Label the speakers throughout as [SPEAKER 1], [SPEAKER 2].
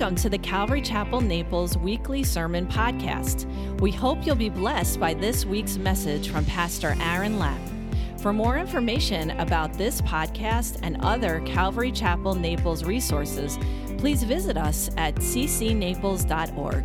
[SPEAKER 1] Welcome to the Calvary Chapel Naples weekly sermon podcast. We hope you'll be blessed by this week's message from Pastor Aaron Lapp. For more information about this podcast and other Calvary Chapel Naples resources, please visit us at ccnaples.org.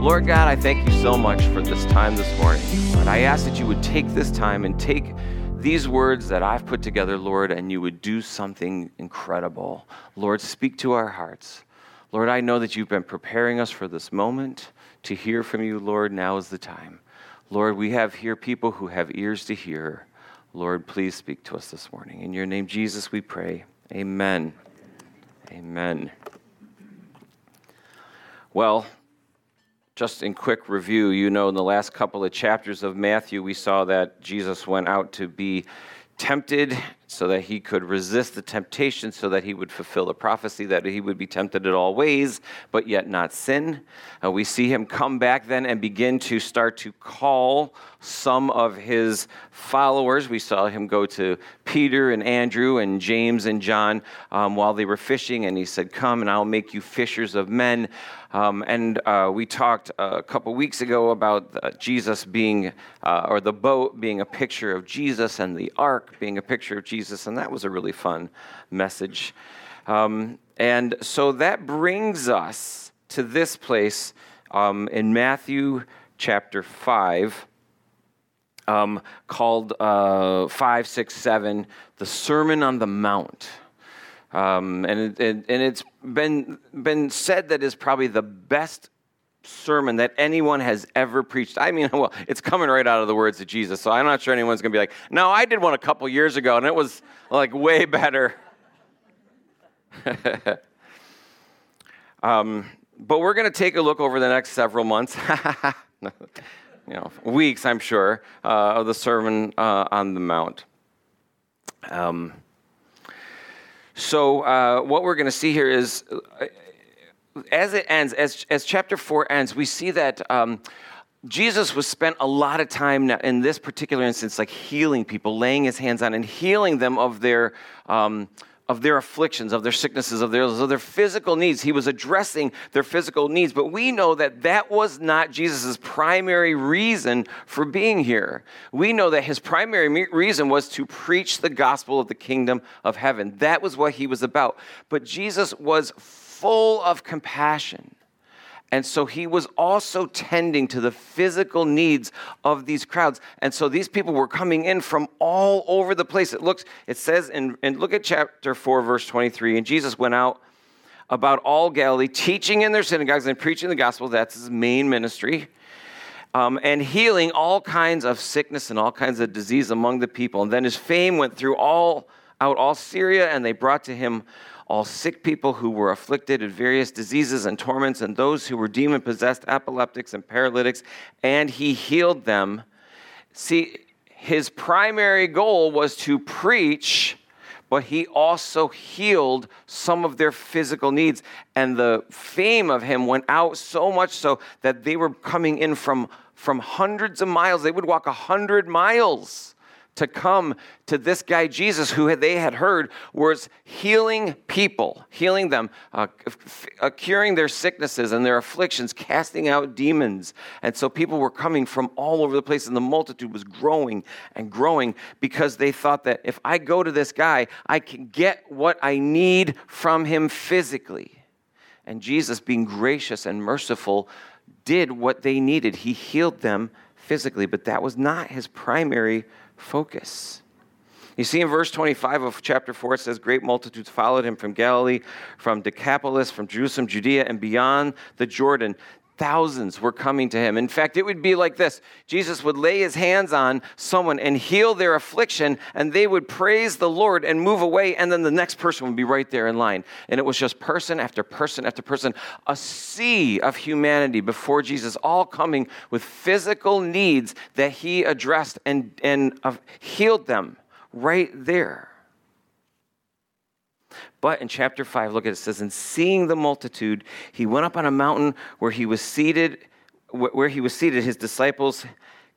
[SPEAKER 2] Lord God, I thank you so much for this time this morning. Lord, I ask that you would take this time and take these words that I've put together, Lord, and you would do something incredible. Lord, speak to our hearts. Lord, I know that you've been preparing us for this moment to hear from you, Lord. Now is the time. Lord, we have here people who have ears to hear. Lord, please speak to us this morning. In your name, Jesus, we pray. Amen. Amen. Well, just in quick review, you know, in the last couple of chapters of Matthew, we saw that Jesus went out to be tempted so that he could resist the temptation, so that he would fulfill the prophecy that he would be tempted in all ways, but yet not sin. Uh, we see him come back then and begin to start to call some of his followers. We saw him go to Peter and Andrew and James and John um, while they were fishing, and he said, Come and I'll make you fishers of men. Um, and uh, we talked a couple weeks ago about Jesus being, uh, or the boat being a picture of Jesus, and the ark being a picture of Jesus, and that was a really fun message. Um, and so that brings us to this place um, in Matthew chapter 5. Um, called uh, 5, 6, 7, the Sermon on the Mount. Um, and, it, and, and it's been, been said that is probably the best sermon that anyone has ever preached. I mean, well, it's coming right out of the words of Jesus, so I'm not sure anyone's going to be like, no, I did one a couple years ago, and it was like way better. um, but we're going to take a look over the next several months. You know, weeks, I'm sure, uh, of the Sermon uh, on the Mount. Um, so, uh, what we're going to see here is uh, as it ends, as, as chapter 4 ends, we see that um, Jesus was spent a lot of time in this particular instance, like healing people, laying his hands on and healing them of their. Um, of their afflictions, of their sicknesses, of their, of their physical needs. He was addressing their physical needs, but we know that that was not Jesus' primary reason for being here. We know that his primary reason was to preach the gospel of the kingdom of heaven. That was what he was about. But Jesus was full of compassion. And so he was also tending to the physical needs of these crowds. And so these people were coming in from all over the place. It looks, it says, in, and look at chapter 4, verse 23. And Jesus went out about all Galilee, teaching in their synagogues and preaching the gospel. That's his main ministry. Um, and healing all kinds of sickness and all kinds of disease among the people. And then his fame went through all out all Syria, and they brought to him all sick people who were afflicted with various diseases and torments, and those who were demon possessed, epileptics, and paralytics, and he healed them. See, his primary goal was to preach, but he also healed some of their physical needs. And the fame of him went out so much so that they were coming in from, from hundreds of miles. They would walk a hundred miles to come to this guy Jesus, who they had heard was healing people, healing them, uh, uh, curing their sicknesses and their afflictions, casting out demons. And so people were coming from all over the place, and the multitude was growing and growing because they thought that if I go to this guy, I can get what I need from him physically. And Jesus, being gracious and merciful, did what they needed. He healed them physically, but that was not his primary focus. You see in verse 25 of chapter 4, it says, Great multitudes followed him from Galilee, from Decapolis, from Jerusalem, Judea, and beyond the Jordan. Thousands were coming to him. In fact, it would be like this Jesus would lay his hands on someone and heal their affliction, and they would praise the Lord and move away, and then the next person would be right there in line. And it was just person after person after person, a sea of humanity before Jesus, all coming with physical needs that he addressed and, and healed them right there. But in chapter 5, look at it, it says, And seeing the multitude, he went up on a mountain where he was seated, where he was seated, his disciples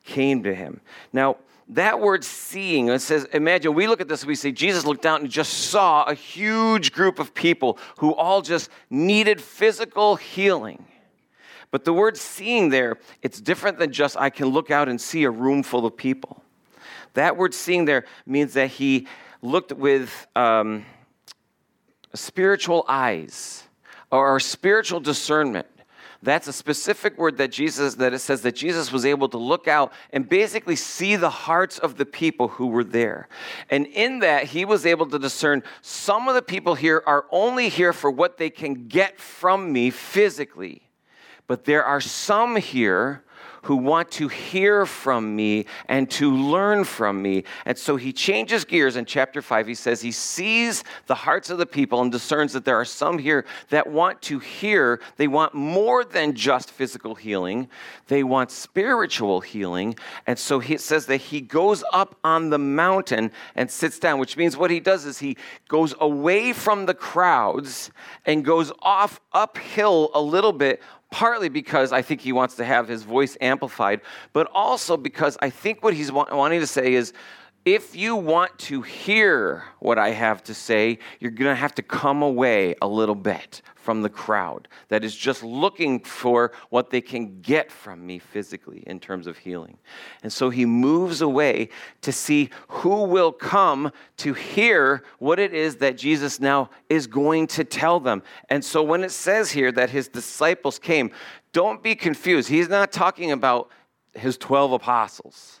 [SPEAKER 2] came to him. Now, that word seeing, it says, imagine we look at this we say, Jesus looked out and just saw a huge group of people who all just needed physical healing. But the word seeing there, it's different than just I can look out and see a room full of people. That word seeing there means that he looked with um, spiritual eyes or spiritual discernment. That's a specific word that Jesus, that it says that Jesus was able to look out and basically see the hearts of the people who were there. And in that, he was able to discern some of the people here are only here for what they can get from me physically. But there are some here who want to hear from me and to learn from me. And so he changes gears in chapter 5. He says he sees the hearts of the people and discerns that there are some here that want to hear. They want more than just physical healing, they want spiritual healing. And so he says that he goes up on the mountain and sits down, which means what he does is he goes away from the crowds and goes off uphill a little bit partly because I think he wants to have his voice amplified, but also because I think what he's wanting to say is if you want to hear what I have to say, you're going to have to come away a little bit from the crowd that is just looking for what they can get from me physically in terms of healing. And so he moves away to see who will come to hear what it is that Jesus now is going to tell them. And so when it says here that his disciples came, don't be confused. He's not talking about his 12 apostles.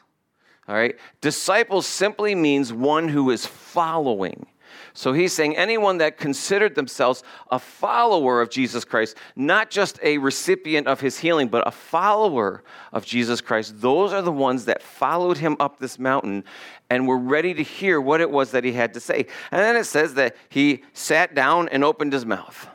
[SPEAKER 2] All right? Disciples simply means one who is following. So he's saying anyone that considered themselves a follower of Jesus Christ, not just a recipient of his healing, but a follower of Jesus Christ, those are the ones that followed him up this mountain and were ready to hear what it was that he had to say. And then it says that he sat down and opened his mouth.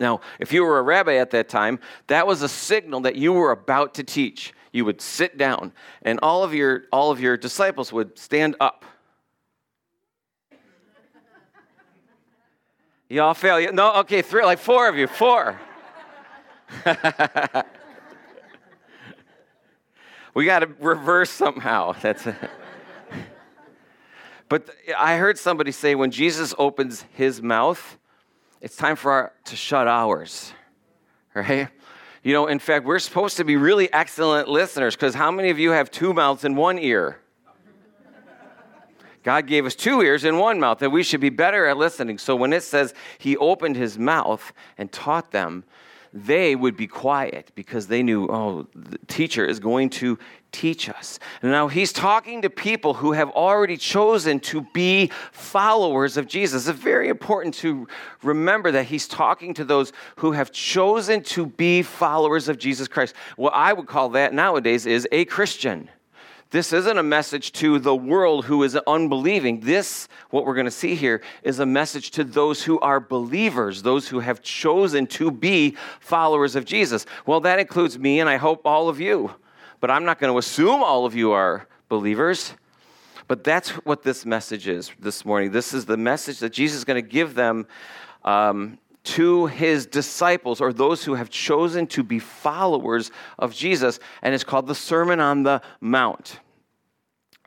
[SPEAKER 2] Now, if you were a rabbi at that time, that was a signal that you were about to teach you would sit down, and all of your, all of your disciples would stand up. You all fail. No, okay, three, like four of you, four. we got to reverse somehow. That's it. But I heard somebody say when Jesus opens his mouth, it's time for our, to shut ours, right? You know, in fact, we're supposed to be really excellent listeners because how many of you have two mouths and one ear? God gave us two ears and one mouth, that we should be better at listening. So when it says he opened his mouth and taught them, they would be quiet because they knew, oh, the teacher is going to teach us. And now he's talking to people who have already chosen to be followers of Jesus. It's very important to remember that he's talking to those who have chosen to be followers of Jesus Christ. What I would call that nowadays is a Christian. This isn't a message to the world who is unbelieving. This, what we're going to see here, is a message to those who are believers, those who have chosen to be followers of Jesus. Well, that includes me, and I hope all of you. But I'm not going to assume all of you are believers. But that's what this message is this morning. This is the message that Jesus is going to give them um, to his disciples or those who have chosen to be followers of Jesus. And it's called the Sermon on the Mount.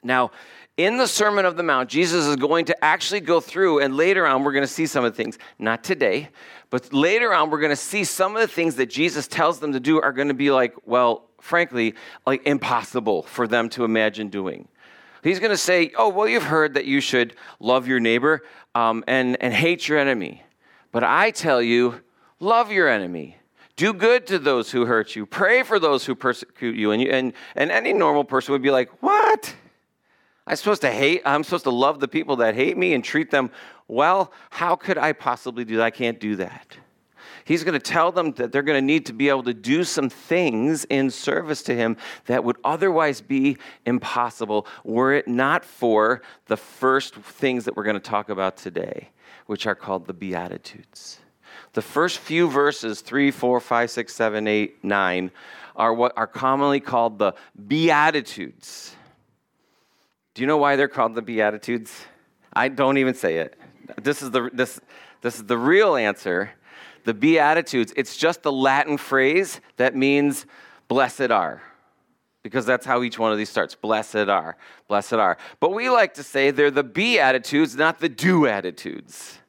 [SPEAKER 2] Now, in the Sermon of the Mount, Jesus is going to actually go through, and later on, we're going to see some of the things, not today, but later on, we're going to see some of the things that Jesus tells them to do are going to be like, well, frankly, like impossible for them to imagine doing. He's going to say, oh, well, you've heard that you should love your neighbor um, and, and hate your enemy. But I tell you, love your enemy. Do good to those who hurt you. Pray for those who persecute you. And, you, and, and any normal person would be like, what? I'm supposed to hate, I'm supposed to love the people that hate me and treat them well. How could I possibly do that? I can't do that. He's going to tell them that they're going to need to be able to do some things in service to Him that would otherwise be impossible were it not for the first things that we're going to talk about today, which are called the Beatitudes. The first few verses, 3, 4, 5, 6, 7, 8, 9, are what are commonly called the Beatitudes. Do you know why they're called the Beatitudes? I don't even say it. This is the, this, this is the real answer. The Beatitudes, it's just the Latin phrase that means blessed are. Because that's how each one of these starts. Blessed are, blessed are. But we like to say they're the be attitudes, not the do attitudes.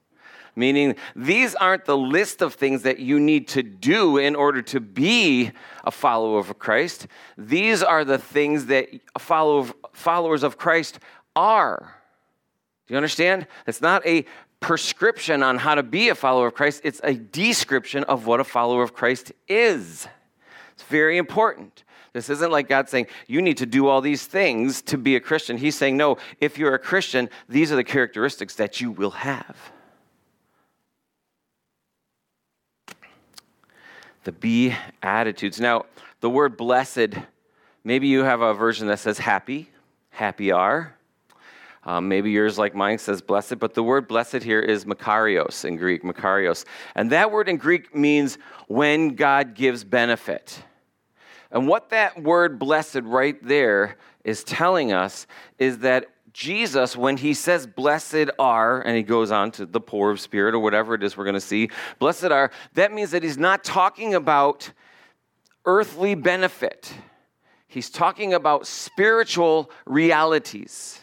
[SPEAKER 2] Meaning, these aren't the list of things that you need to do in order to be a follower of Christ. These are the things that follow, followers of Christ are. Do you understand? It's not a prescription on how to be a follower of Christ, it's a description of what a follower of Christ is. It's very important. This isn't like God saying, you need to do all these things to be a Christian. He's saying, no, if you're a Christian, these are the characteristics that you will have. The be attitudes. Now, the word blessed, maybe you have a version that says happy, happy are. Um, maybe yours, like mine, says blessed, but the word blessed here is makarios in Greek, makarios. And that word in Greek means when God gives benefit. And what that word blessed right there is telling us is that Jesus, when he says blessed are, and he goes on to the poor of spirit or whatever it is we're going to see, blessed are, that means that he's not talking about earthly benefit. He's talking about spiritual realities.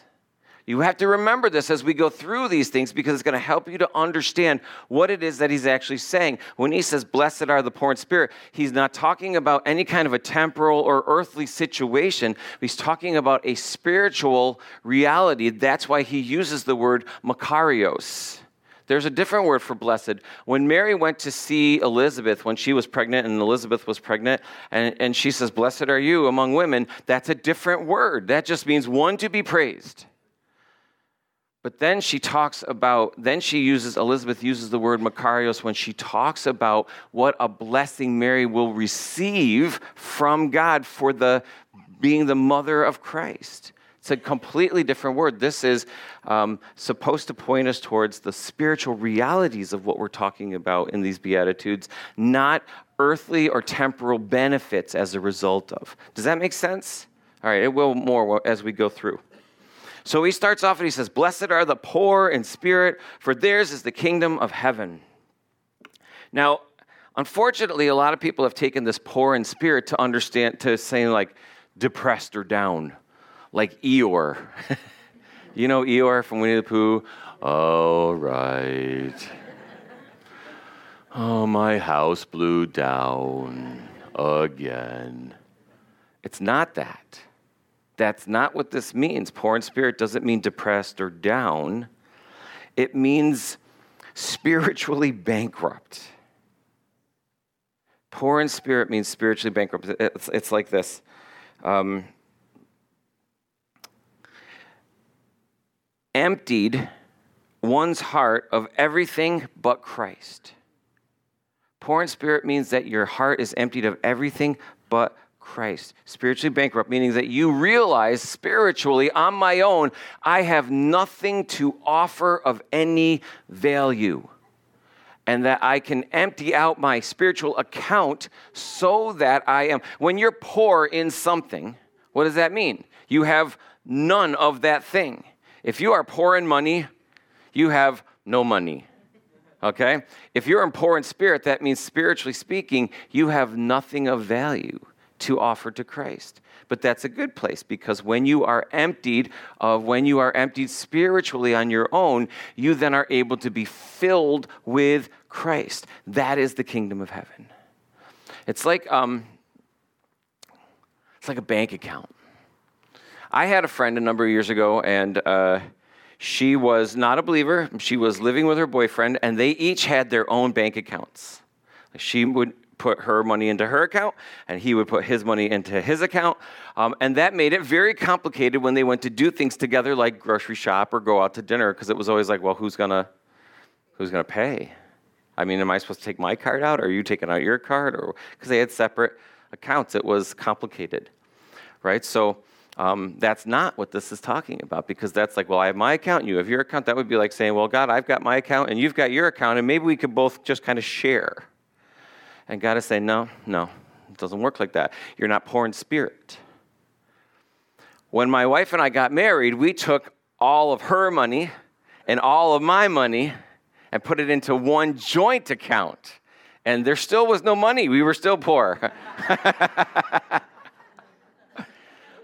[SPEAKER 2] You have to remember this as we go through these things because it's going to help you to understand what it is that he's actually saying. When he says, Blessed are the poor in spirit, he's not talking about any kind of a temporal or earthly situation. He's talking about a spiritual reality. That's why he uses the word makarios. There's a different word for blessed. When Mary went to see Elizabeth when she was pregnant and Elizabeth was pregnant, and, and she says, Blessed are you among women, that's a different word. That just means one to be praised. But then she talks about, then she uses, Elizabeth uses the word Makarios when she talks about what a blessing Mary will receive from God for the being the mother of Christ. It's a completely different word. This is um, supposed to point us towards the spiritual realities of what we're talking about in these Beatitudes, not earthly or temporal benefits as a result of. Does that make sense? All right, it will more as we go through. So he starts off and he says, Blessed are the poor in spirit, for theirs is the kingdom of heaven. Now, unfortunately, a lot of people have taken this poor in spirit to understand, to saying like depressed or down, like Eeyore. you know Eeyore from Winnie the Pooh? All right. Oh, my house blew down again. It's not that. That's not what this means. Poor in spirit doesn't mean depressed or down, it means spiritually bankrupt. Poor in spirit means spiritually bankrupt. It's, it's like this. Um, emptied one's heart of everything but Christ. Poor in spirit means that your heart is emptied of everything but Christ. Spiritually bankrupt, meaning that you realize spiritually, on my own, I have nothing to offer of any value. And that I can empty out my spiritual account so that I am. When you're poor in something, what does that mean? You have none of that thing. If you are poor in money, you have no money. Okay? If you're poor in spirit, that means spiritually speaking, you have nothing of value to offer to Christ. But that's a good place because when you are emptied of when you are emptied spiritually on your own, you then are able to be filled with Christ. That is the kingdom of heaven. It's like um, it's like a bank account. I had a friend a number of years ago, and uh, she was not a believer. She was living with her boyfriend, and they each had their own bank accounts. She would put her money into her account, and he would put his money into his account. Um, and that made it very complicated when they went to do things together, like grocery shop or go out to dinner, because it was always like, well, who's gonna, who's gonna pay? I mean, am I supposed to take my card out, or are you taking out your card, or because they had separate accounts, it was complicated, right? So. Um, that's not what this is talking about because that's like, well, I have my account, and you have your account. That would be like saying, well, God, I've got my account and you've got your account, and maybe we could both just kind of share and God is saying, no, no, it doesn't work like that. You're not poor in spirit. When my wife and I got married, we took all of her money and all of my money and put it into one joint account. And there still was no money. We were still poor.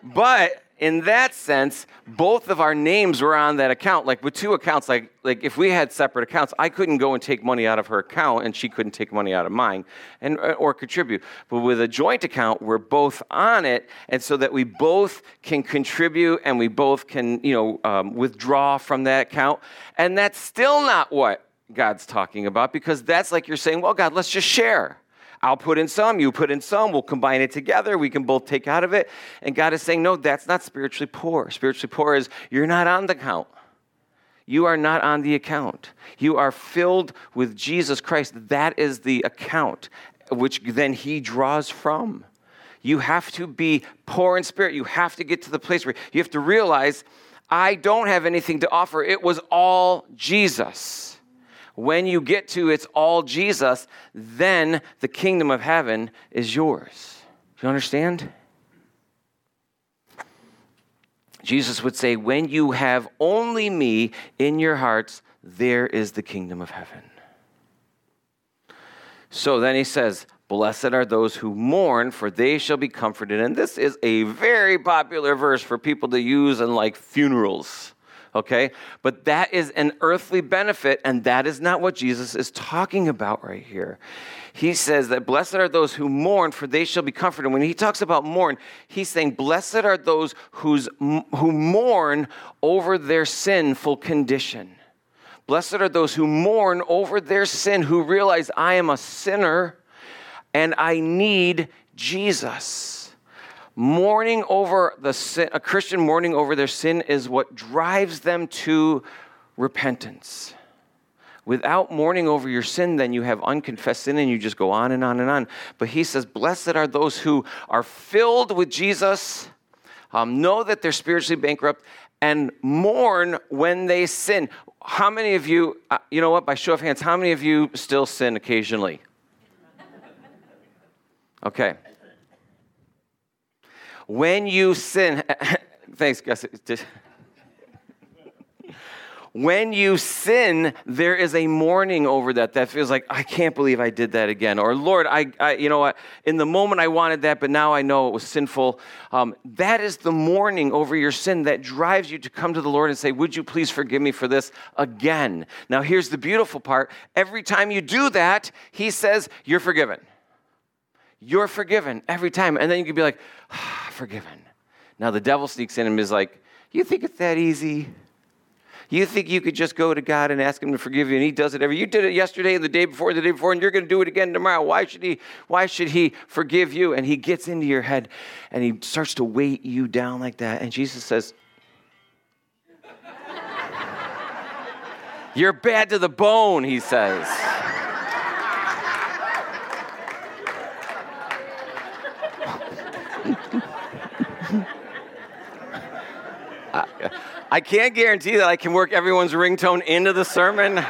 [SPEAKER 2] but in that sense, both of our names were on that account. Like with two accounts, like, like if we had separate accounts, I couldn't go and take money out of her account and she couldn't take money out of mine and, uh, or contribute. But with a joint account, we're both on it. And so that we both can contribute and we both can, you know, um, withdraw from that account. And that's still not what God's talking about because that's like you're saying, well, God, let's just share. I'll put in some, you put in some, we'll combine it together, we can both take out of it. And God is saying, no, that's not spiritually poor. Spiritually poor is you're not on the count. You are not on the account. You are filled with Jesus Christ. That is the account which then He draws from. You have to be poor in spirit. You have to get to the place where you have to realize, I don't have anything to offer. It was all Jesus when you get to it's all Jesus, then the kingdom of heaven is yours. Do you understand? Jesus would say, When you have only me in your hearts, there is the kingdom of heaven. So then he says, Blessed are those who mourn, for they shall be comforted. And this is a very popular verse for people to use in like funerals okay? But that is an earthly benefit, and that is not what Jesus is talking about right here. He says that blessed are those who mourn, for they shall be comforted. When he talks about mourn, he's saying, Blessed are those who's, who mourn over their sinful condition. Blessed are those who mourn over their sin, who realize I am a sinner and I need Jesus. Mourning over the sin, a Christian mourning over their sin is what drives them to repentance. Without mourning over your sin, then you have unconfessed sin and you just go on and on and on. But he says, Blessed are those who are filled with Jesus, um, know that they're spiritually bankrupt, and mourn when they sin. How many of you, uh, you know what, by show of hands, how many of you still sin occasionally? Okay. When you sin, thanks, Gus. when you sin, there is a mourning over that. That feels like, I can't believe I did that again. Or, Lord, I, I you know what, in the moment I wanted that, but now I know it was sinful. Um, that is the mourning over your sin that drives you to come to the Lord and say, Would you please forgive me for this again? Now, here's the beautiful part every time you do that, He says, You're forgiven. You're forgiven every time. And then you can be like, ah, forgiven. Now the devil sneaks in and is like, You think it's that easy? You think you could just go to God and ask Him to forgive you, and He does it every. You did it yesterday, and the day before, and the day before, and you're going to do it again tomorrow. Why should He? Why should He forgive you? And He gets into your head, and He starts to weight you down like that. And Jesus says, "You're bad to the bone," He says. I can't guarantee that I can work everyone's ringtone into the sermon.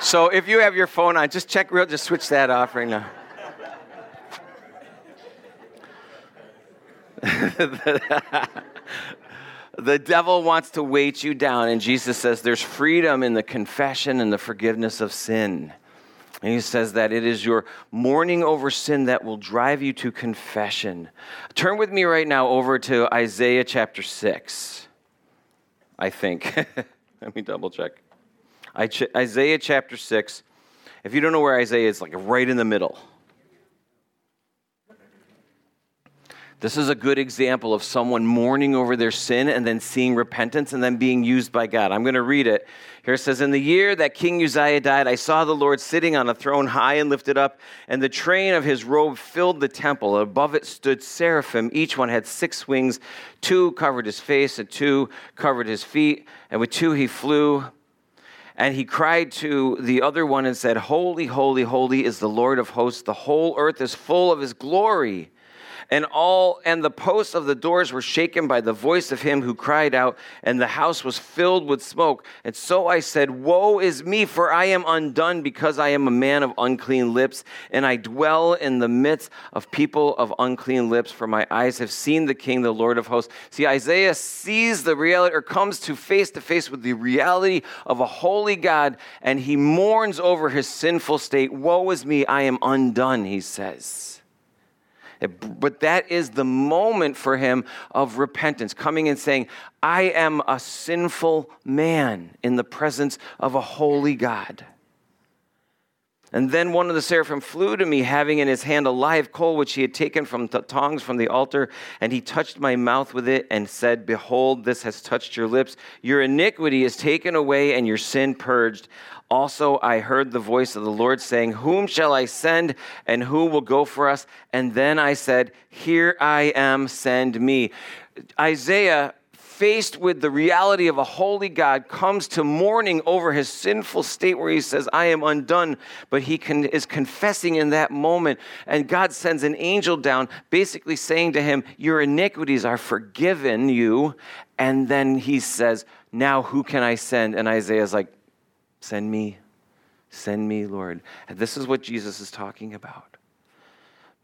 [SPEAKER 2] So if you have your phone on, just check real, just switch that off right now. the devil wants to weight you down, and Jesus says there's freedom in the confession and the forgiveness of sin. And he says that it is your mourning over sin that will drive you to confession. Turn with me right now over to Isaiah chapter 6. I think. Let me double check. Isaiah chapter 6. If you don't know where Isaiah is, like right in the middle. This is a good example of someone mourning over their sin and then seeing repentance and then being used by God. I'm going to read it. Here it says In the year that King Uzziah died, I saw the Lord sitting on a throne high and lifted up, and the train of his robe filled the temple. Above it stood seraphim. Each one had six wings. Two covered his face, and two covered his feet, and with two he flew. And he cried to the other one and said, Holy, holy, holy is the Lord of hosts. The whole earth is full of his glory and all and the posts of the doors were shaken by the voice of him who cried out and the house was filled with smoke. And so i said woe is me for i am undone because i am a man of unclean lips and i dwell in the midst of people of unclean lips for my eyes have seen the king the lord of hosts. See isaiah sees the reality or comes to face to face with the reality of a holy god and he mourns over his sinful state. Woe is me i am undone he says But that is the moment for him of repentance, coming and saying, I am a sinful man in the presence of a holy God. And then one of the seraphim flew to me, having in his hand a live coal which he had taken from the tongs from the altar, and he touched my mouth with it and said, Behold, this has touched your lips. Your iniquity is taken away, and your sin purged. Also, I heard the voice of the Lord saying, Whom shall I send, and who will go for us? And then I said, Here I am, send me. Isaiah faced with the reality of a holy God, comes to mourning over his sinful state where he says, I am undone. But he can, is confessing in that moment. And God sends an angel down, basically saying to him, Your iniquities are forgiven you. And then he says, Now who can I send? And Isaiah's like, Send me. Send me, Lord. And this is what Jesus is talking about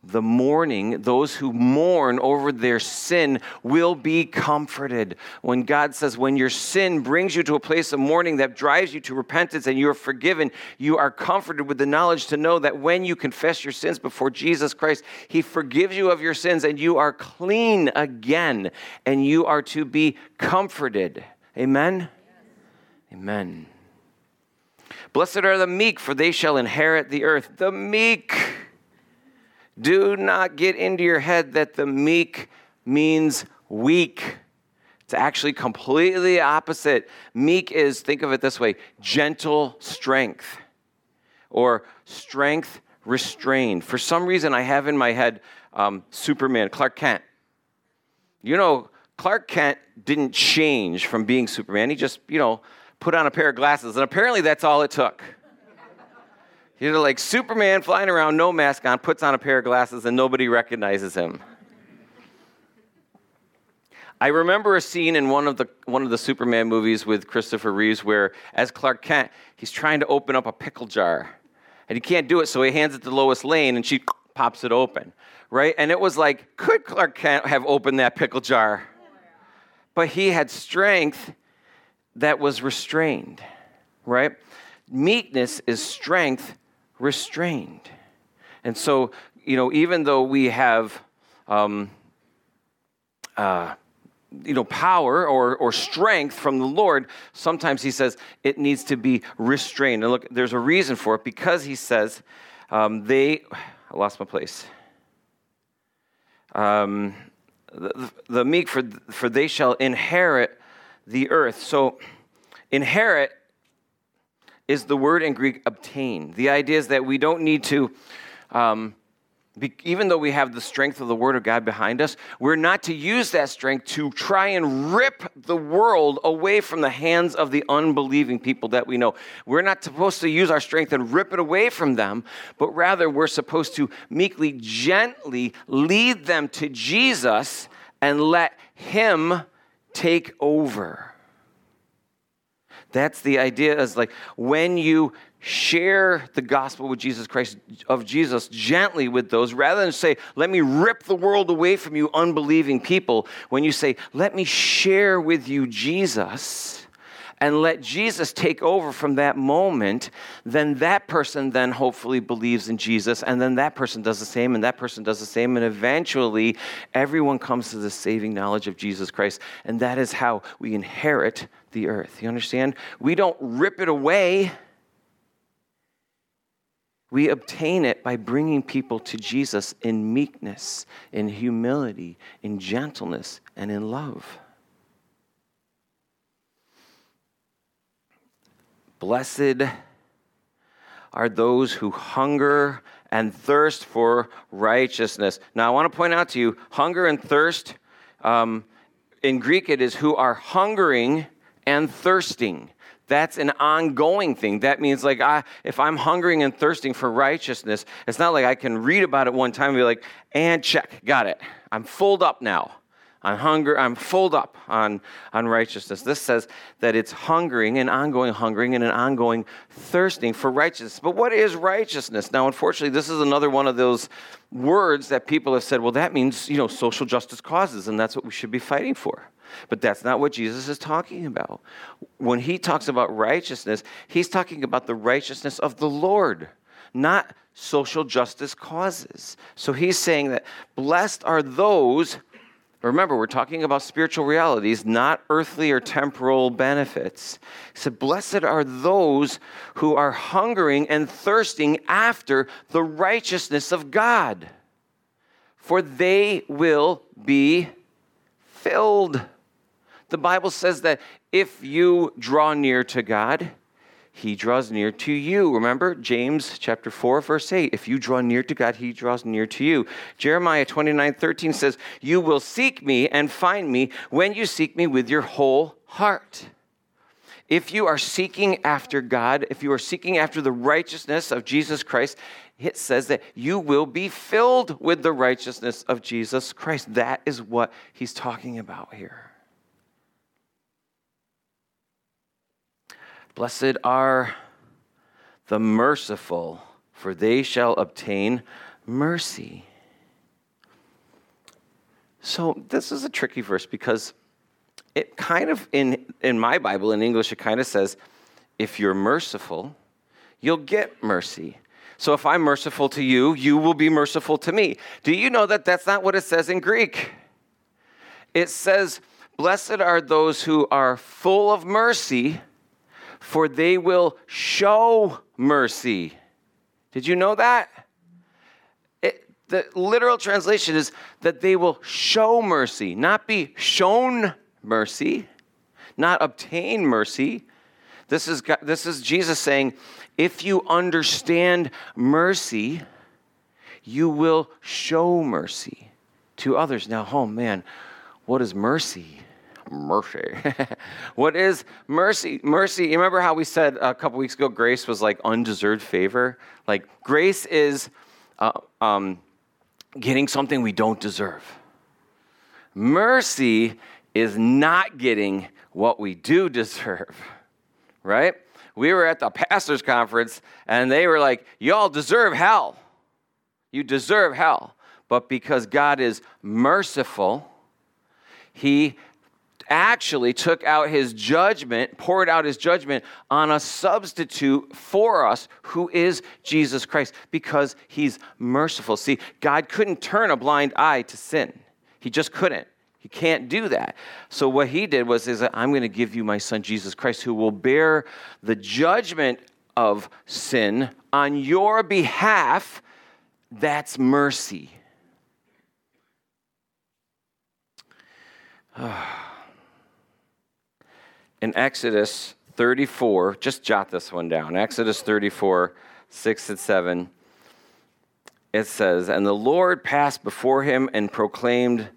[SPEAKER 2] the mourning, those who mourn over their sin will be comforted. When God says, when your sin brings you to a place of mourning that drives you to repentance and you are forgiven, you are comforted with the knowledge to know that when you confess your sins before Jesus Christ, He forgives you of your sins and you are clean again and you are to be comforted. Amen? Amen. Blessed are the meek, for they shall inherit the earth. The meek do not get into your head that the meek means weak. It's actually completely opposite. Meek is, think of it this way gentle strength or strength restrained. For some reason, I have in my head um, Superman, Clark Kent. You know, Clark Kent didn't change from being Superman. He just, you know, put on a pair of glasses. And apparently, that's all it took. You know, like Superman flying around, no mask on, puts on a pair of glasses, and nobody recognizes him. I remember a scene in one of the one of the Superman movies with Christopher Reeves where, as Clark Kent, he's trying to open up a pickle jar, and he can't do it, so he hands it to Lois Lane, and she pops it open, right? And it was like, could Clark Kent have opened that pickle jar? But he had strength that was restrained, right? Meekness is strength restrained. And so, you know, even though we have, um, uh, you know, power or, or strength from the Lord, sometimes he says it needs to be restrained. And look, there's a reason for it because he says um, they, I lost my place. Um, the, the meek, for, for they shall inherit the earth. So, inherit is the word in Greek obtain. The idea is that we don't need to, um, be, even though we have the strength of the word of God behind us, we're not to use that strength to try and rip the world away from the hands of the unbelieving people that we know. We're not supposed to use our strength and rip it away from them, but rather we're supposed to meekly, gently lead them to Jesus and let Him take over. That's the idea is like when you share the gospel with Jesus Christ of Jesus gently with those rather than say let me rip the world away from you unbelieving people when you say let me share with you Jesus and let Jesus take over from that moment, then that person then hopefully believes in Jesus, and then that person does the same, and that person does the same, and eventually everyone comes to the saving knowledge of Jesus Christ. And that is how we inherit the earth. You understand? We don't rip it away. We obtain it by bringing people to Jesus in meekness, in humility, in gentleness, and in love. Blessed are those who hunger and thirst for righteousness. Now, I want to point out to you hunger and thirst, um, in Greek, it is who are hungering and thirsting. That's an ongoing thing. That means, like, I, if I'm hungering and thirsting for righteousness, it's not like I can read about it one time and be like, and check, got it. I'm full up now. I'm hunger, I'm full up on, on righteousness. This says that it's hungering and ongoing hungering and an ongoing thirsting for righteousness. But what is righteousness? Now, unfortunately, this is another one of those words that people have said, well, that means, you know, social justice causes, and that's what we should be fighting for. But that's not what Jesus is talking about. When he talks about righteousness, he's talking about the righteousness of the Lord not social justice causes. So he's saying that blessed are those, remember, we're talking about spiritual realities, not earthly or temporal benefits. He said, Blessed are those who are hungering and thirsting after the righteousness of God, for they will be filled. The Bible says that if you draw near to God, he draws near to you. Remember James chapter 4, verse 8. If you draw near to God, he draws near to you. Jeremiah 29, 13 says, You will seek me and find me when you seek me with your whole heart. If you are seeking after God, if you are seeking after the righteousness of Jesus Christ, it says that you will be filled with the righteousness of Jesus Christ. That is what he's talking about here. Blessed are the merciful, for they shall obtain mercy. So, this is a tricky verse because it kind of, in, in my Bible, in English, it kind of says, if you're merciful, you'll get mercy. So, if I'm merciful to you, you will be merciful to me. Do you know that that's not what it says in Greek? It says, Blessed are those who are full of mercy for they will show mercy. Did you know that? It, the literal translation is that they will show mercy, not be shown mercy, not obtain mercy. This is, this is Jesus saying, if you understand mercy, you will show mercy to others. Now, oh man, what is mercy? Mercy. what is mercy? Mercy, you remember how we said a couple weeks ago grace was like undeserved favor? Like grace is uh, um, getting something we don't deserve. Mercy is not getting what we do deserve, right? We were at the pastor's conference and they were like, Y'all deserve hell. You deserve hell. But because God is merciful, He actually took out his judgment, poured out his judgment on a substitute for us who is Jesus Christ because he's merciful. See, God couldn't turn a blind eye to sin, he just couldn't. He can't do that. So what he did was is I'm going to give you my son Jesus Christ who will bear the judgment of sin on your behalf. That's mercy. in Exodus 34, just jot this one down. Exodus 34, 6 and 7. It says, And the Lord passed before him and proclaimed,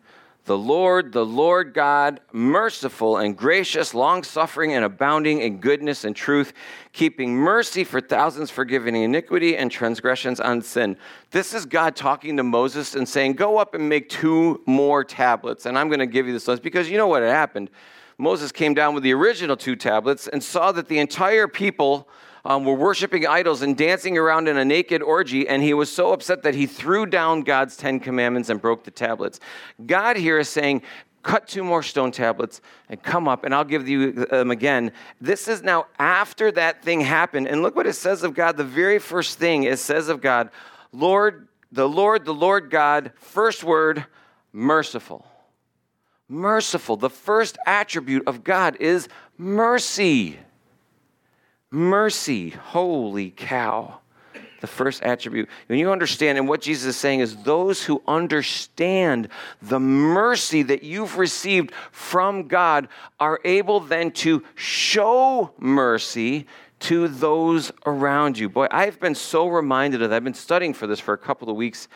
[SPEAKER 2] The Lord, the Lord God, merciful and gracious, long suffering and abounding in goodness and truth, keeping mercy for thousands, forgiving iniquity and transgressions on sin. This is God talking to Moses and saying, Go up and make two more tablets. And I'm going to give you this list because you know what had happened Moses came down with the original two tablets and saw that the entire people um, were worshiping idols and dancing around in a naked orgy, and he was so upset that he threw down God's Ten Commandments and broke the tablets. God here is saying, Cut two more stone tablets and come up, and I'll give you them again. This is now after that thing happened. And look what it says of God. The very first thing it says of God, Lord, the Lord, the Lord God, first word, merciful merciful. The first attribute of God is mercy. Mercy. Holy cow. The first attribute. When you understand, and what Jesus is saying is those who understand the mercy that you've received from God are able then to show mercy to those around you. Boy, I've been so reminded of that. I've been studying for this for a couple of weeks.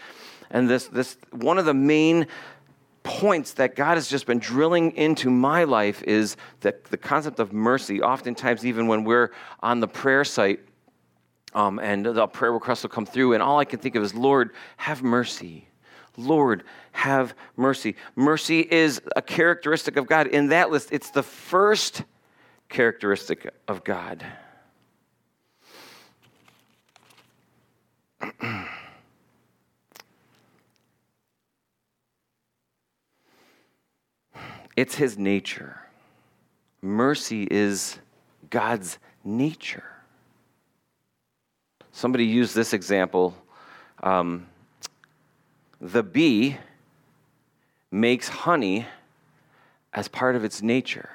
[SPEAKER 2] And this, this one of the main points that God has just been drilling into my life is that the concept of mercy. Oftentimes, even when we're on the prayer site, um, and the prayer request will come through, and all I can think of is, Lord, have mercy. Lord, have mercy. Mercy is a characteristic of God. In that list, it's the first characteristic of God. It's his nature. Mercy is God's nature. Somebody used this example. Um, the bee makes honey as part of its nature.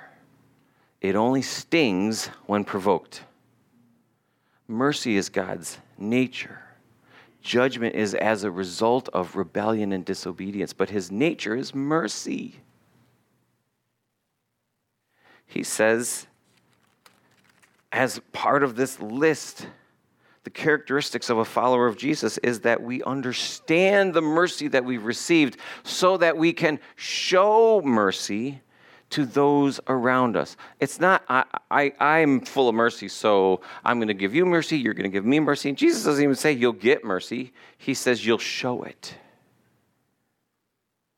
[SPEAKER 2] It only stings when provoked. Mercy is God's nature. Judgment is as a result of rebellion and disobedience, but his nature is mercy. He says, as part of this list, the characteristics of a follower of Jesus is that we understand the mercy that we've received so that we can show mercy to those around us. It's not, I, I, I'm full of mercy, so I'm going to give you mercy, you're going to give me mercy. And Jesus doesn't even say you'll get mercy, He says you'll show it.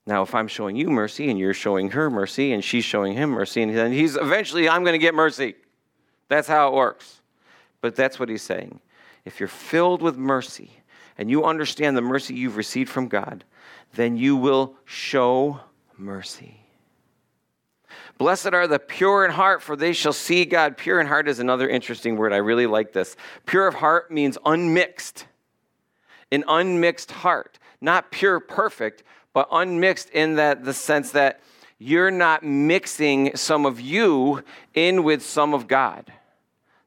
[SPEAKER 2] Now, if I'm showing you mercy and you're showing her mercy and she's showing him mercy, and then he's eventually, I'm going to get mercy. That's how it works. But that's what he's saying. If you're filled with mercy and you understand the mercy you've received from God, then you will show mercy. Blessed are the pure in heart, for they shall see God. Pure in heart is another interesting word. I really like this. Pure of heart means unmixed. An unmixed heart. Not pure perfect, but unmixed in that the sense that you're not mixing some of you in with some of God.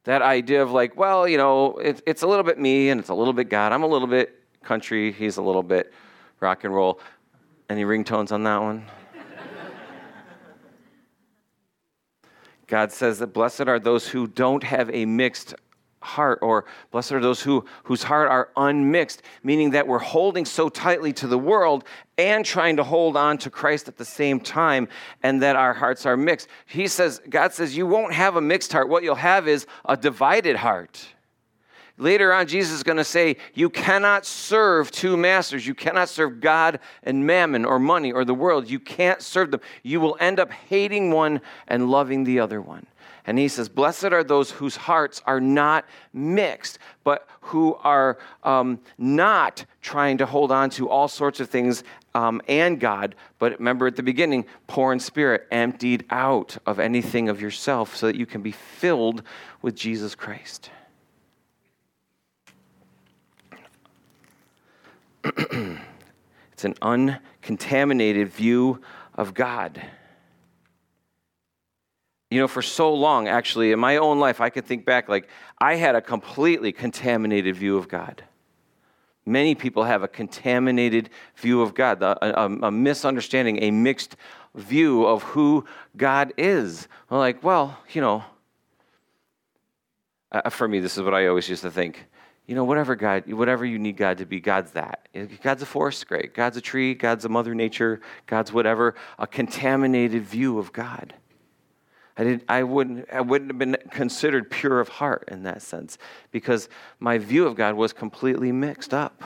[SPEAKER 2] That idea of like, well, you know, it, it's a little bit me and it's a little bit God. I'm a little bit country, he's a little bit rock and roll. Any ringtones on that one? God says that blessed are those who don't have a mixed heart, or blessed are those who, whose heart are unmixed, meaning that we're holding so tightly to the world and trying to hold on to Christ at the same time, and that our hearts are mixed. He says, God says, you won't have a mixed heart. What you'll have is a divided heart. Later on, Jesus is going to say, You cannot serve two masters. You cannot serve God and mammon or money or the world. You can't serve them. You will end up hating one and loving the other one. And he says, Blessed are those whose hearts are not mixed, but who are um, not trying to hold on to all sorts of things um, and God. But remember at the beginning, poor in spirit, emptied out of anything of yourself so that you can be filled with Jesus Christ. it's an uncontaminated view of God. You know, for so long, actually, in my own life, I could think back like I had a completely contaminated view of God. Many people have a contaminated view of God, a, a, a misunderstanding, a mixed view of who God is. I'm like, well, you know, uh, for me, this is what I always used to think you know, whatever God, whatever you need God to be, God's that. God's a forest, great. God's a tree, God's a mother nature, God's whatever, a contaminated view of God. I, did, I, wouldn't, I wouldn't have been considered pure of heart in that sense because my view of God was completely mixed up.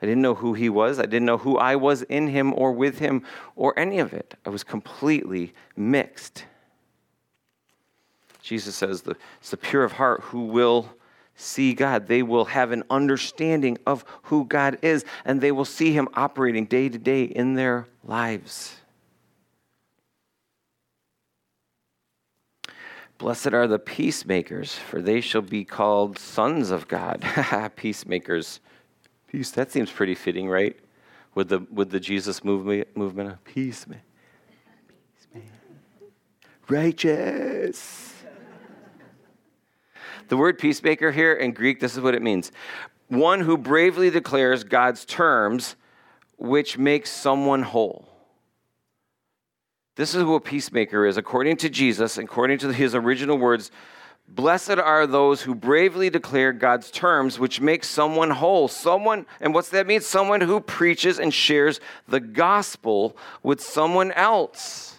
[SPEAKER 2] I didn't know who He was. I didn't know who I was in Him or with Him or any of it. I was completely mixed. Jesus says, the, It's the pure of heart who will see God. They will have an understanding of who God is, and they will see Him operating day to day in their lives. Blessed are the peacemakers, for they shall be called sons of God. peacemakers. Peace, that seems pretty fitting, right? With the, with the Jesus movement, movement of peace. peace Righteous. The word peacemaker here in Greek, this is what it means one who bravely declares God's terms, which makes someone whole. This is who a peacemaker is. According to Jesus, according to his original words, blessed are those who bravely declare God's terms, which makes someone whole. Someone, and what's that mean? Someone who preaches and shares the gospel with someone else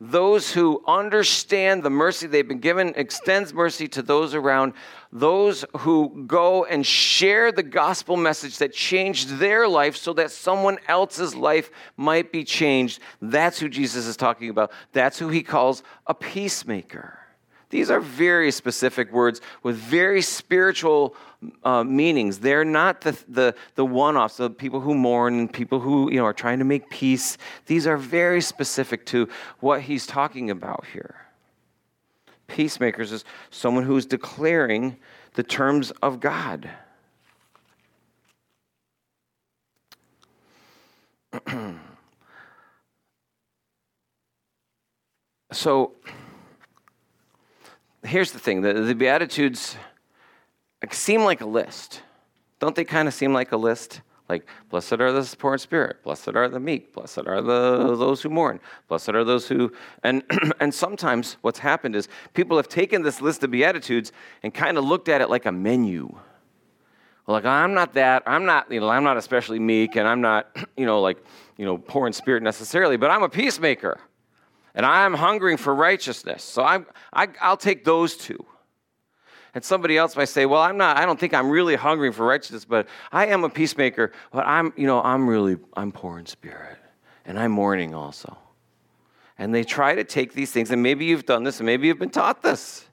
[SPEAKER 2] those who understand the mercy they've been given, extends mercy to those around, those who go and share the gospel message that changed their life so that someone else's life might be changed. That's who Jesus is talking about. That's who he calls a peacemaker. These are very specific words with very spiritual uh, meanings. They're not the, the, the one offs, the people who mourn people who you know, are trying to make peace. These are very specific to what he's talking about here. Peacemakers is someone who is declaring the terms of God. so here's the thing the, the Beatitudes seem like a list. Don't they kind of seem like a list? Like, blessed are the poor in spirit, blessed are the meek, blessed are the those who mourn, blessed are those who and and sometimes what's happened is people have taken this list of beatitudes and kind of looked at it like a menu. Like, I'm not that, I'm not, you know, I'm not especially meek, and I'm not, you know, like, you know, poor in spirit necessarily, but I'm a peacemaker. And I'm hungering for righteousness. So I'm, I, I'll take those two. And somebody else might say, well, I'm not, I don't think I'm really hungering for righteousness, but I am a peacemaker, but I'm, you know, I'm really, I'm poor in spirit. And I'm mourning also. And they try to take these things, and maybe you've done this, and maybe you've been taught this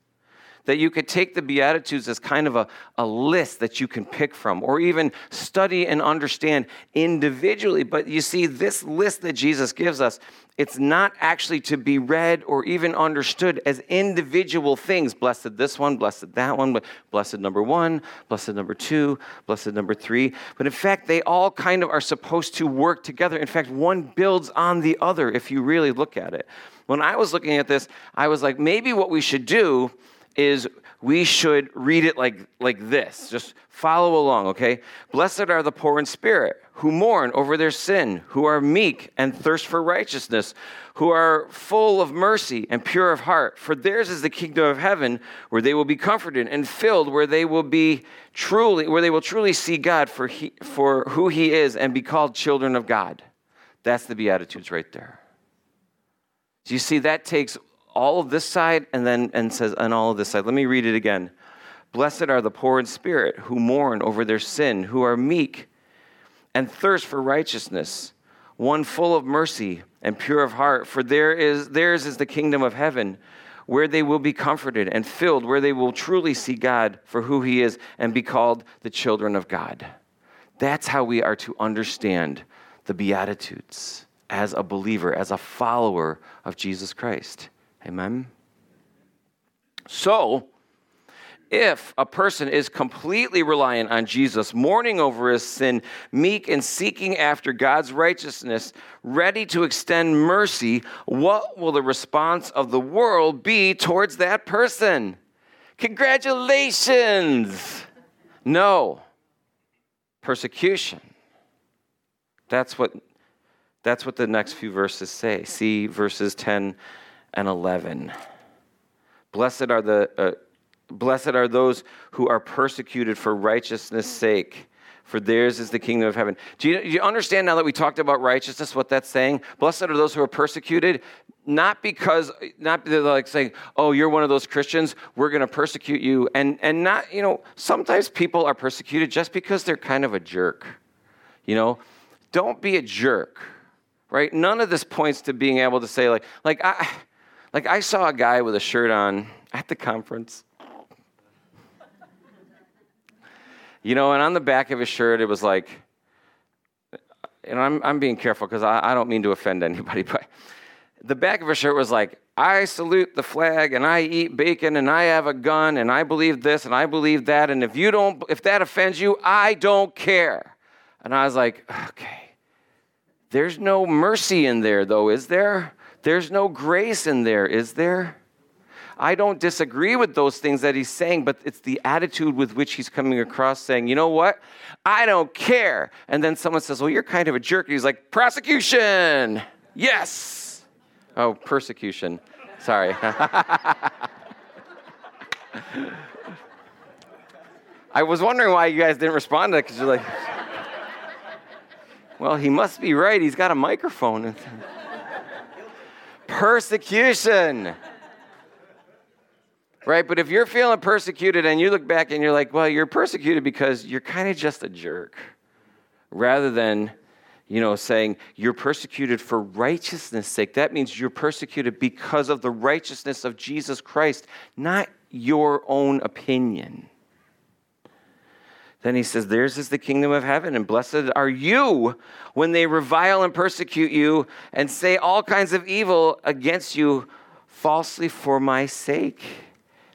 [SPEAKER 2] that you could take the Beatitudes as kind of a, a list that you can pick from, or even study and understand individually. But you see, this list that Jesus gives us, it's not actually to be read or even understood as individual things. Blessed this one, blessed that one, blessed number one, blessed number two, blessed number three. But in fact, they all kind of are supposed to work together. In fact, one builds on the other if you really look at it. When I was looking at this, I was like, maybe what we should do is we should read it like, like this. Just follow along, okay? Blessed are the poor in spirit, who mourn over their sin, who are meek and thirst for righteousness, who are full of mercy and pure of heart. For theirs is the kingdom of heaven, where they will be comforted and filled, where they will be truly, where they will truly see God for, he, for who He is and be called children of God. That's the Beatitudes right there. Do you see that takes all of this side and then and says and all of this side. Let me read it again. Blessed are the poor in spirit who mourn over their sin, who are meek and thirst for righteousness, one full of mercy and pure of heart, for there is theirs is the kingdom of heaven, where they will be comforted and filled, where they will truly see God for who he is and be called the children of God. That's how we are to understand the beatitudes as a believer, as a follower of Jesus Christ. Amen? So, if a person is completely reliant on Jesus, mourning over his sin, meek and seeking after God's righteousness, ready to extend mercy, what will the response of the world be towards that person? Congratulations! No. Persecution. That's what, that's what the next few verses say. See verses 10 and 11. Blessed are the uh, blessed are those who are persecuted for righteousness' sake, for theirs is the kingdom of heaven. Do you, do you understand now that we talked about righteousness what that's saying? Blessed are those who are persecuted, not because not like saying, "Oh, you're one of those Christians, we're going to persecute you," and and not you know sometimes people are persecuted just because they're kind of a jerk. You know, don't be a jerk, right? None of this points to being able to say like like I like, I saw a guy with a shirt on at the conference. You know, and on the back of his shirt, it was like, and I'm, I'm being careful because I, I don't mean to offend anybody, but the back of his shirt was like, I salute the flag and I eat bacon and I have a gun and I believe this and I believe that. And if you don't, if that offends you, I don't care. And I was like, okay. There's no mercy in there, though, is there? There's no grace in there, is there? I don't disagree with those things that he's saying, but it's the attitude with which he's coming across saying, you know what? I don't care. And then someone says, well, you're kind of a jerk. And he's like, prosecution. Yes. Oh, persecution. Sorry. I was wondering why you guys didn't respond to that because you're like, well, he must be right. He's got a microphone persecution. Right? But if you're feeling persecuted and you look back and you're like, well, you're persecuted because you're kind of just a jerk, rather than, you know, saying you're persecuted for righteousness' sake. That means you're persecuted because of the righteousness of Jesus Christ, not your own opinion. Then he says, Theirs is the kingdom of heaven, and blessed are you when they revile and persecute you and say all kinds of evil against you falsely for my sake.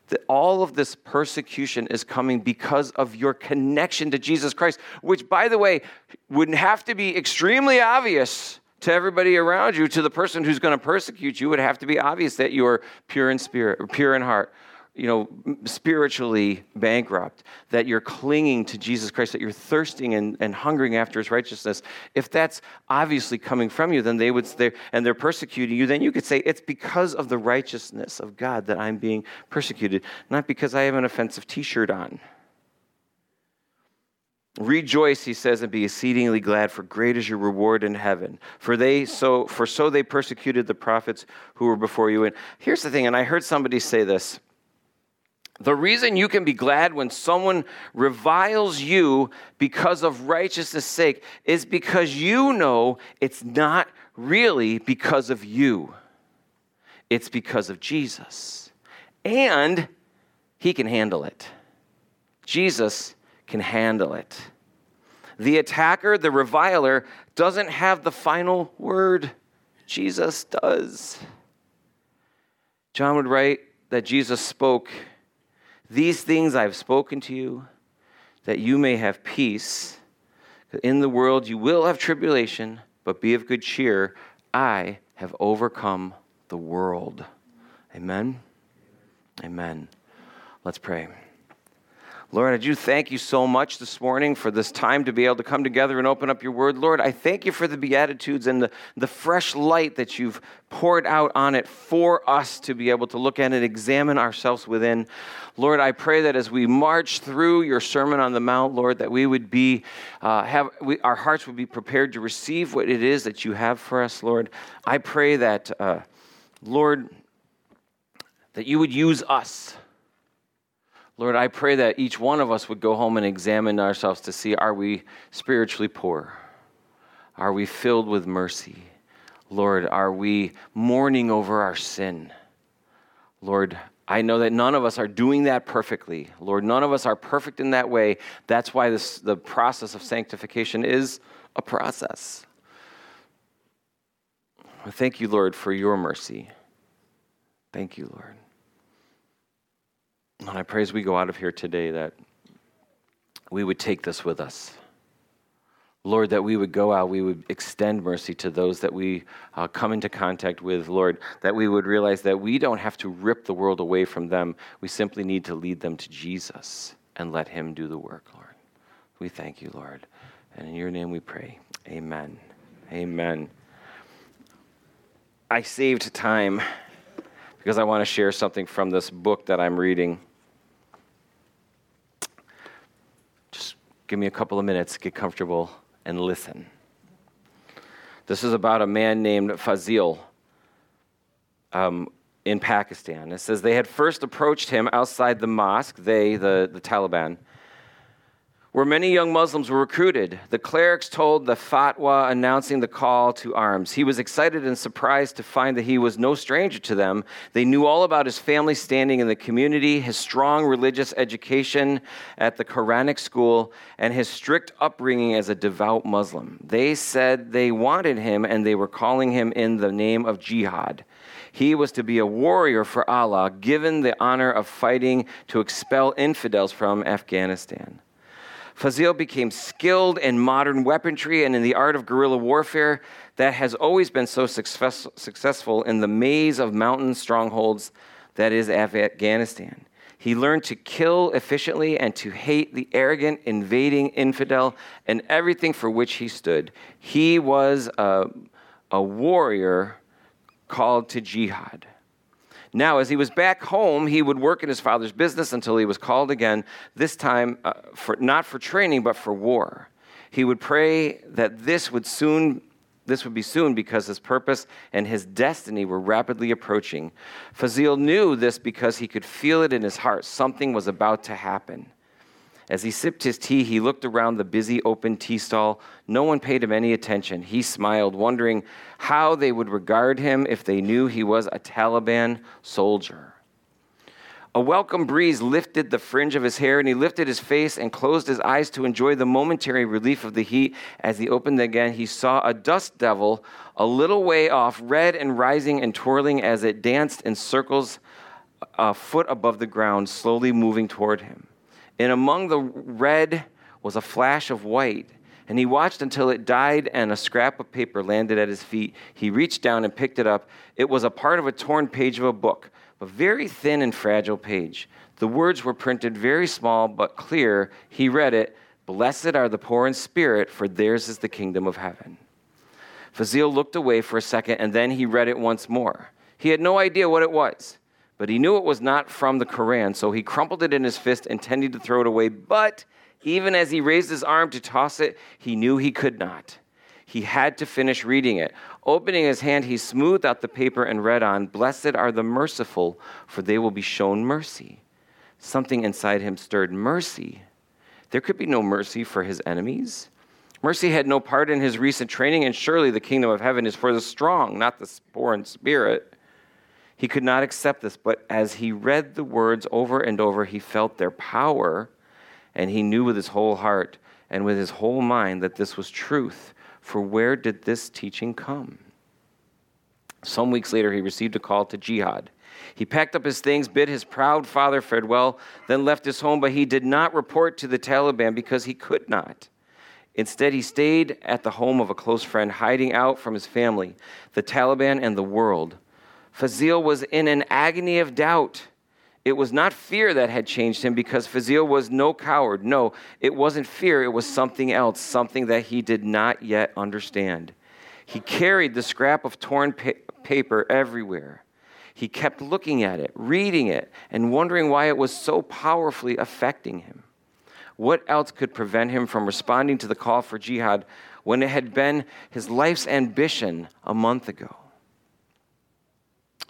[SPEAKER 2] That all of this persecution is coming because of your connection to Jesus Christ, which, by the way, would have to be extremely obvious to everybody around you, to the person who's going to persecute you, would have to be obvious that you are pure in spirit, or pure in heart, you know, spiritually bankrupt, that you're clinging to Jesus Christ, that you're thirsting and, and hungering after his righteousness, if that's obviously coming from you, then they would say, and they're persecuting you, then you could say, it's because of the righteousness of God that I'm being persecuted, not because I have an offensive t shirt on. Rejoice, he says, and be exceedingly glad, for great is your reward in heaven. For they so for so they persecuted the prophets who were before you. And here's the thing, and I heard somebody say this. The reason you can be glad when someone reviles you because of righteousness' sake is because you know it's not really because of you, it's because of Jesus. And he can handle it. Jesus can handle it. The attacker, the reviler, doesn't have the final word. Jesus does. John would write that Jesus spoke these things I've spoken to you, that you may have peace. In the world you will have tribulation, but be of good cheer. I have overcome the world. Amen. Amen. Let's pray. Lord, I do thank you so much this morning for this time to be able to come together and open up your word. Lord, I thank you for the Beatitudes and the, the fresh light that you've poured out on it for us to be able to look at it, examine ourselves within. Lord, I pray that as we march through your Sermon on the Mount, Lord, that we would be, uh, have, we, our hearts would be prepared to receive what it is that you have for us, Lord. I pray that, uh, Lord, that you would use us Lord, I pray that each one of us would go home and examine ourselves to see are we spiritually poor? Are we filled with mercy? Lord, are we mourning over our sin? Lord, I know that none of us are doing that perfectly. Lord, none of us are perfect in that way. That's why this, the process of sanctification is a process. Thank you, Lord, for your mercy. Thank you, Lord. And I pray as we go out of here today that we would take this with us. Lord, that we would go out, we would extend mercy to those that we uh, come into contact with, Lord, that we would realize that we don't have to rip the world away from them. We simply need to lead them to Jesus and let Him do the work, Lord. We thank you, Lord. And in your name we pray. Amen. Amen. I saved time because I want to share something from this book that I'm reading. Give me a couple of minutes, get comfortable, and listen. This is about a man named Fazil um, in Pakistan. It says they had first approached him outside the mosque, they, the, the Taliban, where many young Muslims were recruited. The clerics told the fatwa announcing the call to arms. He was excited and surprised to find that he was no stranger to them. They knew all about his family standing in the community, his strong religious education at the Quranic school, and his strict upbringing as a devout Muslim. They said they wanted him and they were calling him in the name of jihad. He was to be a warrior for Allah, given the honor of fighting to expel infidels from Afghanistan. Fazil became skilled in modern weaponry and in the art of guerrilla warfare that has always been so success- successful in the maze of mountain strongholds that is Afghanistan. He learned to kill efficiently and to hate the arrogant, invading infidel and everything for which he stood. He was a, a warrior called to jihad. Now, as he was back home, he would work in his father's business until he was called again, this time uh, for, not for training, but for war. He would pray that this would soon this would be soon because his purpose and his destiny were rapidly approaching. Fazil knew this because he could feel it in his heart. Something was about to happen. As he sipped his tea, he looked around the busy open tea stall. No one paid him any attention. He smiled, wondering how they would regard him if they knew he was a Taliban soldier. A welcome breeze lifted the fringe of his hair, and he lifted his face and closed his eyes to enjoy the momentary relief of the heat. As he opened again, he saw a dust devil a little way off, red and rising and twirling as it danced in circles a foot above the ground, slowly moving toward him. And among the red was a flash of white. And he watched until it died and a scrap of paper landed at his feet. He reached down and picked it up. It was a part of a torn page of a book a very thin and fragile page. The words were printed very small but clear. He read it Blessed are the poor in spirit, for theirs is the kingdom of heaven. Fazil looked away for a second and then he read it once more. He had no idea what it was, but he knew it was not from the Koran, so he crumpled it in his fist, intending to throw it away. But even as he raised his arm to toss it, he knew he could not. He had to finish reading it. Opening his hand, he smoothed out the paper and read on Blessed are the merciful, for they will be shown mercy. Something inside him stirred mercy. There could be no mercy for his enemies. Mercy had no part in his recent training, and surely the kingdom of heaven is for the strong, not the poor in spirit. He could not accept this, but as he read the words over and over, he felt their power, and he knew with his whole heart and with his whole mind that this was truth for where did this teaching come? Some weeks later, he received a call to jihad. He packed up his things, bid his proud father farewell, then left his home, but he did not report to the Taliban because he could not. Instead, he stayed at the home of a close friend, hiding out from his family, the Taliban, and the world. Fazil was in an agony of doubt. It was not fear that had changed him because Fazil was no coward. No, it wasn't fear, it was something else, something that he did not yet understand. He carried the scrap of torn pa- paper everywhere. He kept looking at it, reading it, and wondering why it was so powerfully affecting him. What else could prevent him from responding to the call for jihad when it had been his life's ambition a month ago?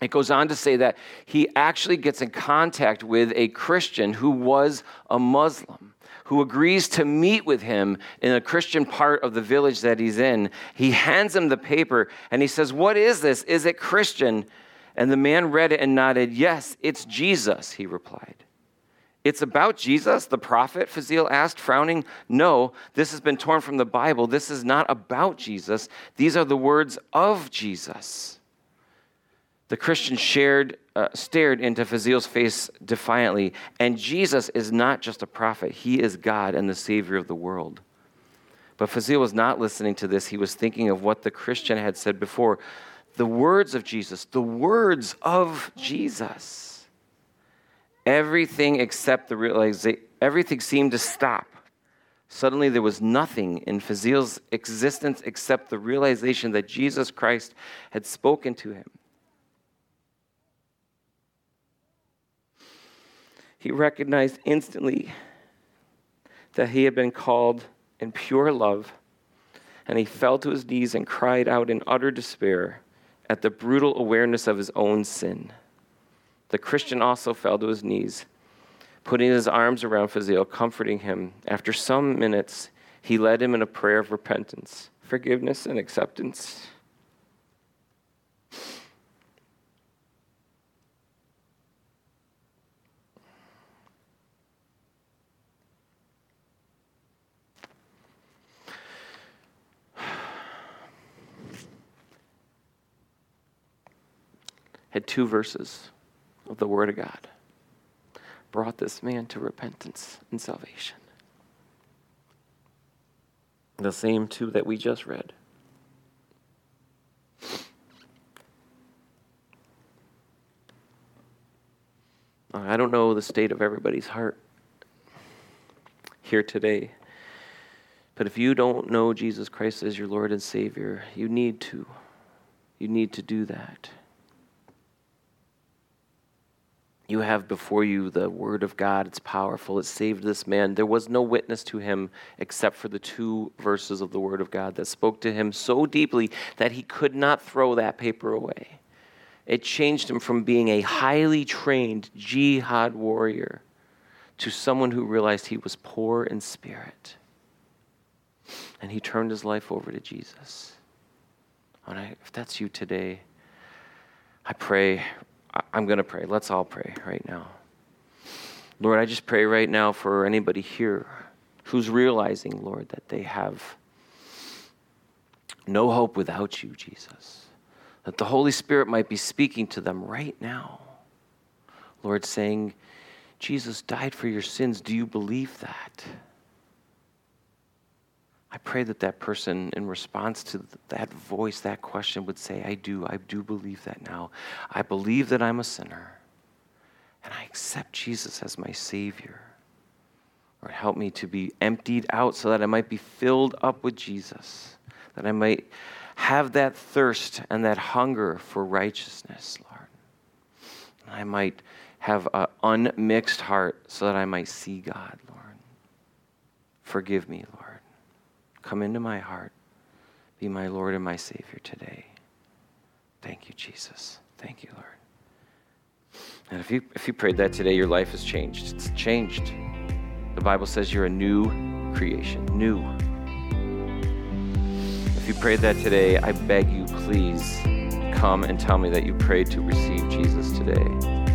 [SPEAKER 2] It goes on to say that he actually gets in contact with a Christian who was a Muslim, who agrees to meet with him in a Christian part of the village that he's in. He hands him the paper and he says, What is this? Is it Christian? And the man read it and nodded, Yes, it's Jesus, he replied. It's about Jesus, the prophet? Fazil asked, frowning. No, this has been torn from the Bible. This is not about Jesus. These are the words of Jesus. The Christian shared, uh, stared into Fazil's face defiantly. And Jesus is not just a prophet, he is God and the Savior of the world. But Fazil was not listening to this. He was thinking of what the Christian had said before the words of Jesus, the words of Jesus. Everything except the realization, everything seemed to stop. Suddenly, there was nothing in Fazil's existence except the realization that Jesus Christ had spoken to him. He recognized instantly that he had been called in pure love, and he fell to his knees and cried out in utter despair at the brutal awareness of his own sin. The Christian also fell to his knees, putting his arms around Fazil, comforting him. After some minutes, he led him in a prayer of repentance, forgiveness, and acceptance. Had two verses of the Word of God, brought this man to repentance and salvation. The same two that we just read. I don't know the state of everybody's heart here today. But if you don't know Jesus Christ as your Lord and Savior, you need to. You need to do that. You have before you the word of God. It's powerful. It saved this man. There was no witness to him except for the two verses of the word of God that spoke to him so deeply that he could not throw that paper away. It changed him from being a highly trained jihad warrior to someone who realized he was poor in spirit. And he turned his life over to Jesus. And I, if that's you today, I pray I'm going to pray. Let's all pray right now. Lord, I just pray right now for anybody here who's realizing, Lord, that they have no hope without you, Jesus. That the Holy Spirit might be speaking to them right now. Lord, saying, Jesus died for your sins. Do you believe that? I pray that that person, in response to that voice, that question, would say, I do. I do believe that now. I believe that I'm a sinner, and I accept Jesus as my Savior. Or help me to be emptied out so that I might be filled up with Jesus, that I might have that thirst and that hunger for righteousness, Lord. I might have an unmixed heart so that I might see God, Lord. Forgive me, Lord. Come into my heart. Be my Lord and my Savior today. Thank you, Jesus. Thank you, Lord. And if you, if you prayed that today, your life has changed. It's changed. The Bible says you're a new creation, new. If you prayed that today, I beg you, please come and tell me that you prayed to receive Jesus today.